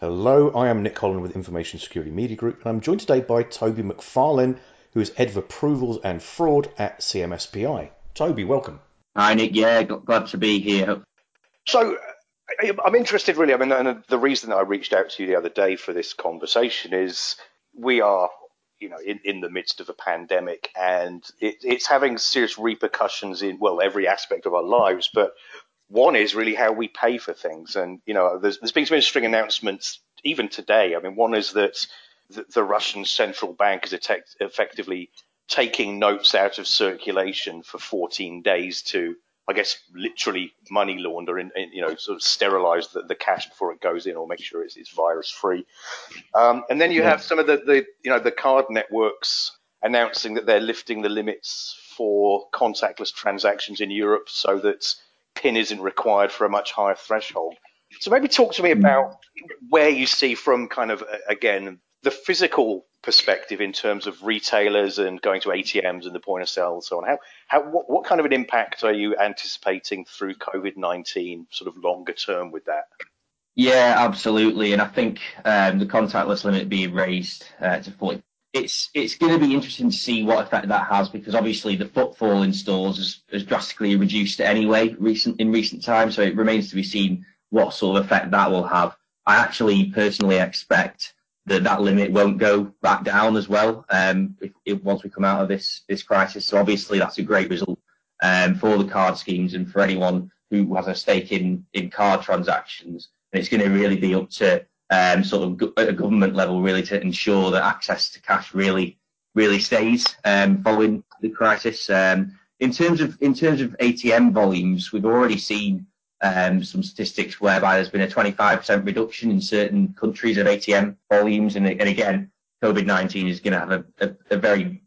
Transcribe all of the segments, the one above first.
Hello, I am Nick Holland with Information Security Media Group, and I'm joined today by Toby McFarlane, who is Head of Approvals and Fraud at CMSPI. Toby, welcome. Hi, Nick. Yeah, glad to be here. So, I'm interested really. I mean, and the reason that I reached out to you the other day for this conversation is we are, you know, in, in the midst of a pandemic and it, it's having serious repercussions in, well, every aspect of our lives. But one is really how we pay for things. And, you know, there's, there's been some interesting announcements even today. I mean, one is that the, the Russian central bank is effectively taking notes out of circulation for 14 days to, I guess, literally money launder and, and you know, sort of sterilize the, the, cash before it goes in or make sure it's, it's virus free. Um, and then you have some of the, the, you know, the card networks announcing that they're lifting the limits for contactless transactions in Europe so that PIN isn't required for a much higher threshold. So maybe talk to me about where you see from kind of again the physical perspective in terms of retailers and going to ATMs and the point of sale and so on. How, how what, what kind of an impact are you anticipating through COVID nineteen, sort of longer term with that? Yeah, absolutely. And I think um, the contactless limit being raised uh, to 40 it's it's going to be interesting to see what effect that has because obviously the footfall in stores has, has drastically reduced anyway recent in recent times. So it remains to be seen what sort of effect that will have. I actually personally expect that that limit won't go back down as well um, if, if, once we come out of this this crisis. So obviously that's a great result um, for the card schemes and for anyone who has a stake in in card transactions. And it's going to really be up to um, sort of at a government level really to ensure that access to cash really really stays um, following the crisis. Um, in terms of in terms of ATM volumes, we've already seen um, some statistics whereby there's been a 25% reduction in certain countries of ATM volumes, and, and again, COVID-19 is going to have a, a, a, very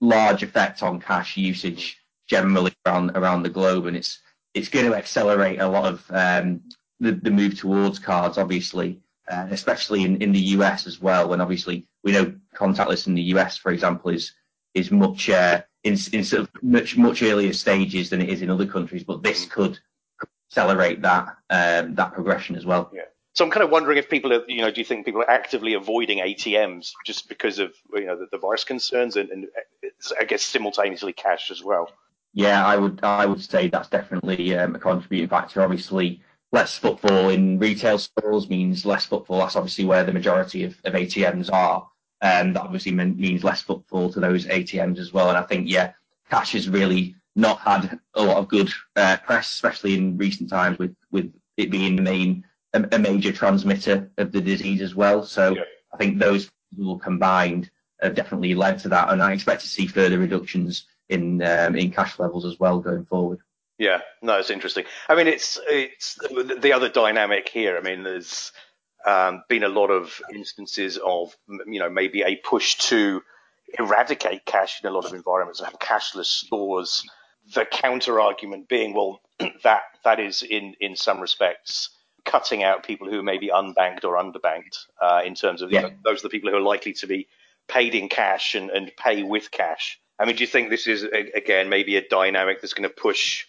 large effect on cash usage generally around around the globe, and it's it's going to accelerate a lot of um, the, the move towards cards, obviously uh, especially in, in the US as well, when obviously we know contactless in the US, for example, is is much uh, in, in sort of much much earlier stages than it is in other countries. But this could accelerate that um, that progression as well. Yeah. So I'm kind of wondering if people are, you know, do you think people are actively avoiding ATMs just because of, you know, the, the virus concerns and, and I guess simultaneously cash as well? Yeah, I would I would say that's definitely um, a contributing factor. Obviously, less footfall in retail stores means less footfall. That's obviously where the majority of, of ATMs are. And that obviously means less footfall to those ATMs as well. And I think, yeah, cash has really not had a lot of good uh, press, especially in recent times with, with it being the main, a, a major transmitter of the disease as well. So yeah. I think those will combined have definitely led to that. And I expect to see further reductions in, um, in cash levels as well going forward. Yeah, no, it's interesting. I mean, it's it's the other dynamic here. I mean, there's um, been a lot of instances of you know maybe a push to eradicate cash in a lot of environments and have cashless stores. The counter argument being, well, that that is in in some respects cutting out people who may be unbanked or underbanked uh, in terms of yeah. you know, those are the people who are likely to be paid in cash and, and pay with cash. I mean, do you think this is again maybe a dynamic that's going to push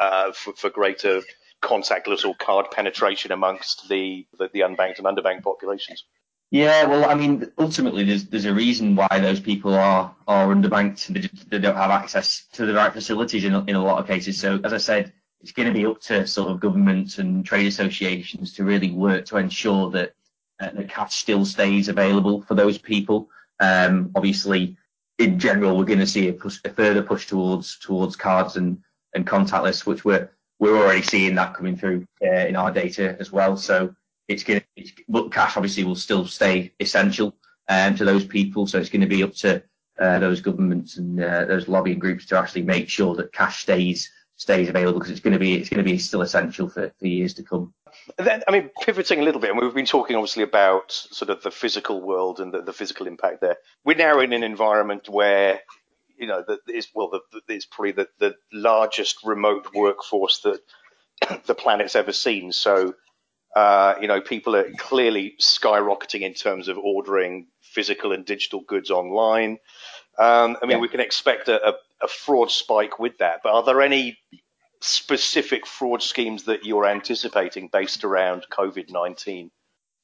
uh, for, for, greater contactless or card penetration amongst the, the, the unbanked and underbanked populations? Yeah, well, I mean, ultimately, there's there's a reason why those people are are underbanked they, they don't have access to the right facilities in in a lot of cases. So, as I said, it's going to be up to sort of governments and trade associations to really work to ensure that uh, the cash still stays available for those people. Um, obviously, in general, we're going to see a, push, a further push towards towards cards and and contactless, which we're we're already seeing that coming through uh, in our data as well. So it's going to, cash obviously will still stay essential um, to those people. So it's going to be up to uh, those governments and uh, those lobbying groups to actually make sure that cash stays stays available because it's going to be it's going to be still essential for, years to come. Then, I mean, pivoting a little bit, and we've been talking obviously about sort of the physical world and the physical impact there. We're now in an environment where you know, that is well, the, it's probably the, the largest remote workforce that the planet's ever seen. So, uh, you know, people are clearly skyrocketing in terms of ordering physical and digital goods online. Um, I mean, yeah. we can expect a, a, a fraud spike with that, but are there any specific fraud schemes that you're anticipating based around COVID 19?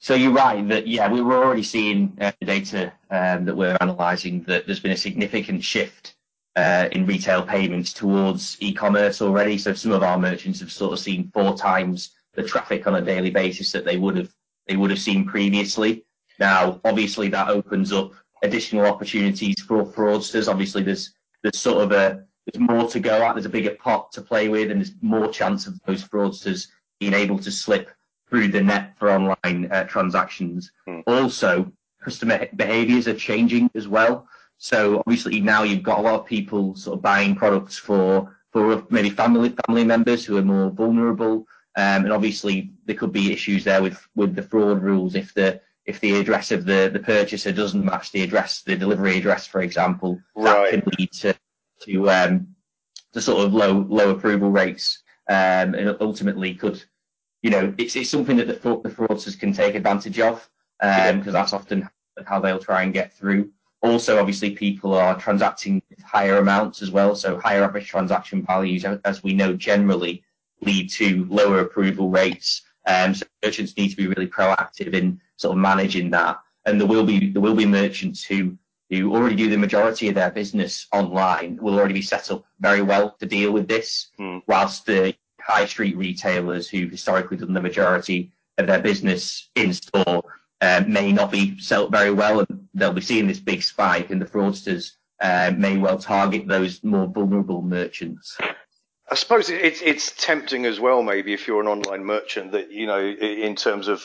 So you're right that yeah, we were already seeing uh, data um, that we're analysing that there's been a significant shift uh, in retail payments towards e-commerce already. So some of our merchants have sort of seen four times the traffic on a daily basis that they would have they would have seen previously. Now, obviously, that opens up additional opportunities for fraudsters. Obviously, there's there's sort of a there's more to go at. There's a bigger pot to play with, and there's more chance of those fraudsters being able to slip through the net for online uh, transactions. Hmm. Also, customer behaviours are changing as well. So obviously now you've got a lot of people sort of buying products for for maybe family family members who are more vulnerable, um, and obviously there could be issues there with with the fraud rules if the if the address of the, the purchaser doesn't match the address, the delivery address, for example, right. that can lead to to um, to sort of low low approval rates, um, and ultimately could, you know, it's it's something that the the fraudsters can take advantage of, because um, that's often how they'll try and get through. Also, obviously, people are transacting with higher amounts as well, so higher average transaction values, as we know, generally lead to lower approval rates. Um, so merchants need to be really proactive in sort of managing that. And there will be there will be merchants who who already do the majority of their business online will already be set up very well to deal with this, mm. whilst the high street retailers who historically done the majority of their business in store uh, may not be up very well, and they'll be seeing this big spike, and the fraudsters uh, may well target those more vulnerable merchants. I suppose it's it's tempting as well, maybe if you're an online merchant, that you know, in terms of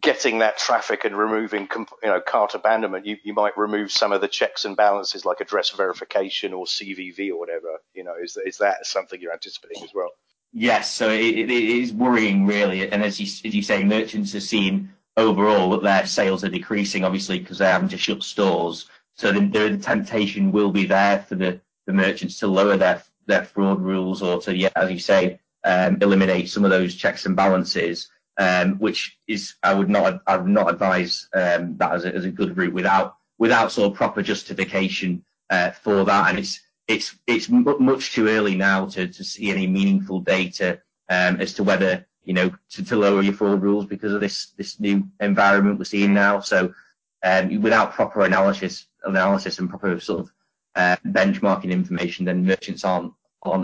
getting that traffic and removing you know cart abandonment, you, you might remove some of the checks and balances like address verification or CVV or whatever. You know, is is that something you're anticipating as well? Yes, so it, it is worrying really, and as you as you say, merchants are seeing overall that their sales are decreasing, obviously, because they're having to shut stores. So the, the temptation will be there for the, the merchants to lower their their fraud rules or to, yeah, as you say, um, eliminate some of those checks and balances, um, which is I would not I would not advise um, that as a, as a good route without without sort of proper justification uh, for that. And it's it's it's much too early now to see any meaningful data um, as to whether you know, to, lower your fraud rules because of this this new environment we're seeing now. So um, without proper analysis analysis and proper sort of uh, benchmarking information, then merchants aren't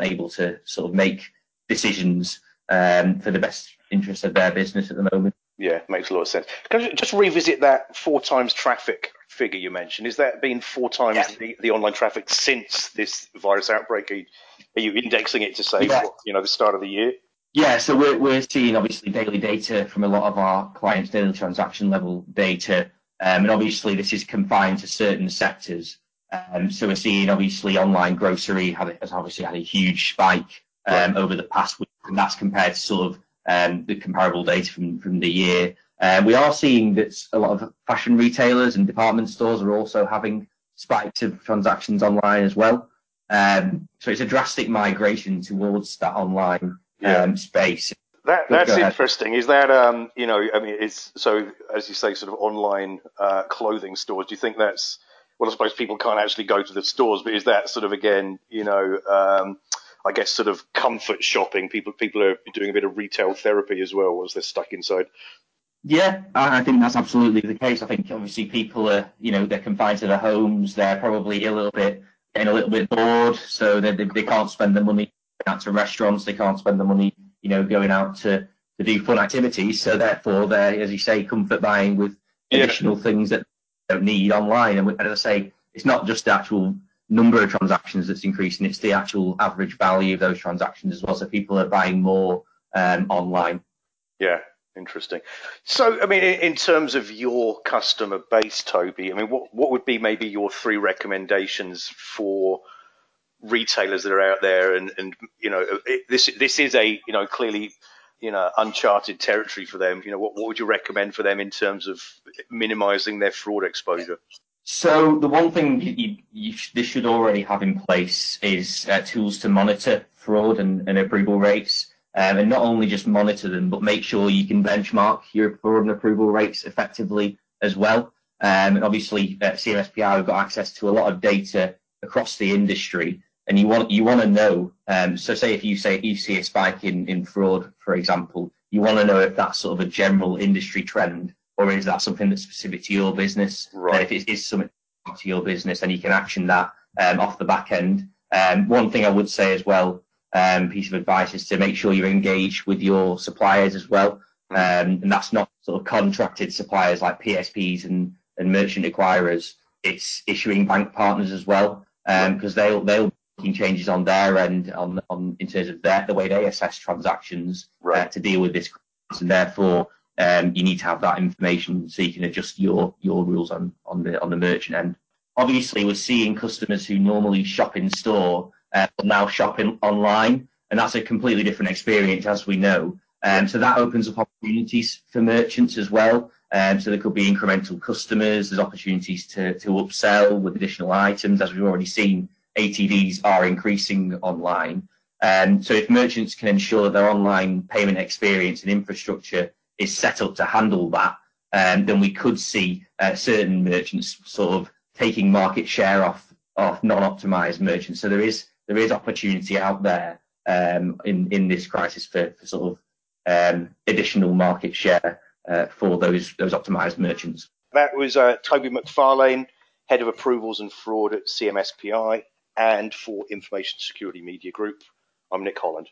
able to sort of make decisions um, for the best interest of their business at the moment. Yeah, makes a lot of sense. Can I just revisit that four times traffic figure you mentioned? Is that been four times yeah. the, the online traffic since this virus outbreak? Are you, are you indexing it to say, yeah. you know, the start of the year? Yeah, so we're, we're seeing obviously daily data from a lot of our clients, daily transaction level data. Um, and obviously this is confined to certain sectors. Um, so we're seeing obviously online grocery has obviously had a huge spike um, right. over the past week, and that's compared to sort of the comparable data from, from the year. Uh, we are seeing that a lot of fashion retailers and department stores are also having spikes of transactions online as well. Um, so it's a drastic migration towards that online um, space. That, that's interesting. Is that um, you know, I mean, it's so as you say, sort of online uh, clothing stores. Do you think that's well? I suppose people can't actually go to the stores, but is that sort of again, you know, um, I guess sort of comfort shopping? People people are doing a bit of retail therapy as well, once they're stuck inside. Yeah, I think that's absolutely the case. I think obviously people are, you know, they're confined to their homes. They're probably a little bit getting a little bit bored, so they they, they can't spend the money out to restaurants. They can't spend the money you know, going out to, to do fun activities. So therefore, they're, as you say, comfort buying with additional yeah. things that they don't need online. And, as I say, it's not just the actual number of transactions that's increasing, it's the actual average value of those transactions as well. So people are buying more um, online. Yeah, interesting. So, I mean, in terms of your customer base, Toby, I mean, what, what would be maybe your three recommendations for retailers that are out there, and and you know this this is a you know clearly you know uncharted territory for them. You know what what would you recommend for them in terms of minimising their fraud exposure? So the one thing you, you, this should already have in place is uh, tools to monitor fraud and, and approval rates. Um, and not only just monitor them, but make sure you can benchmark your fraud and approval rates effectively as well. Um, and obviously, at CMSPI, we've got access to a lot of data across the industry and you want you want to know. Um, so say if you say you see a spike in in fraud, for example, you want to know if that's sort of a general industry trend or is that something that's specific to your business? Right. Uh, if it is something to your business, then you can action that um, off the back end. Um, one thing I would say as well, um, piece of advice is to make sure you're engaged with your suppliers as well. Um, and that's not sort of contracted suppliers like PSPs and, and merchant acquirers. It's issuing bank partners as well, because um, they'll they'll making changes on their end on on in terms of their the way they assess transactions uh, right. uh, to deal with this, and therefore um, you need to have that information so you can adjust your your rules on on the on the merchant end. Obviously, we're seeing customers who normally shop in store uh, now shopping online, and that's a completely different experience, as we know. Um, so that opens up opportunities for merchants as well. Um, so there could be incremental customers. There's opportunities to to upsell with additional items, as we've already seen. ATVs are increasing online. Um, so if merchants can ensure their online payment experience and infrastructure is set up to handle that, um, then we could see uh, certain merchants sort of taking market share off non-optimized merchants. So there is there is opportunity out there um, in this crisis for, sort of um, additional market share uh, for those those optimized merchants. That was uh, Toby McFarlane, head of approvals and fraud at CMSPI, and for Information Security Media Group. I'm Nick Holland.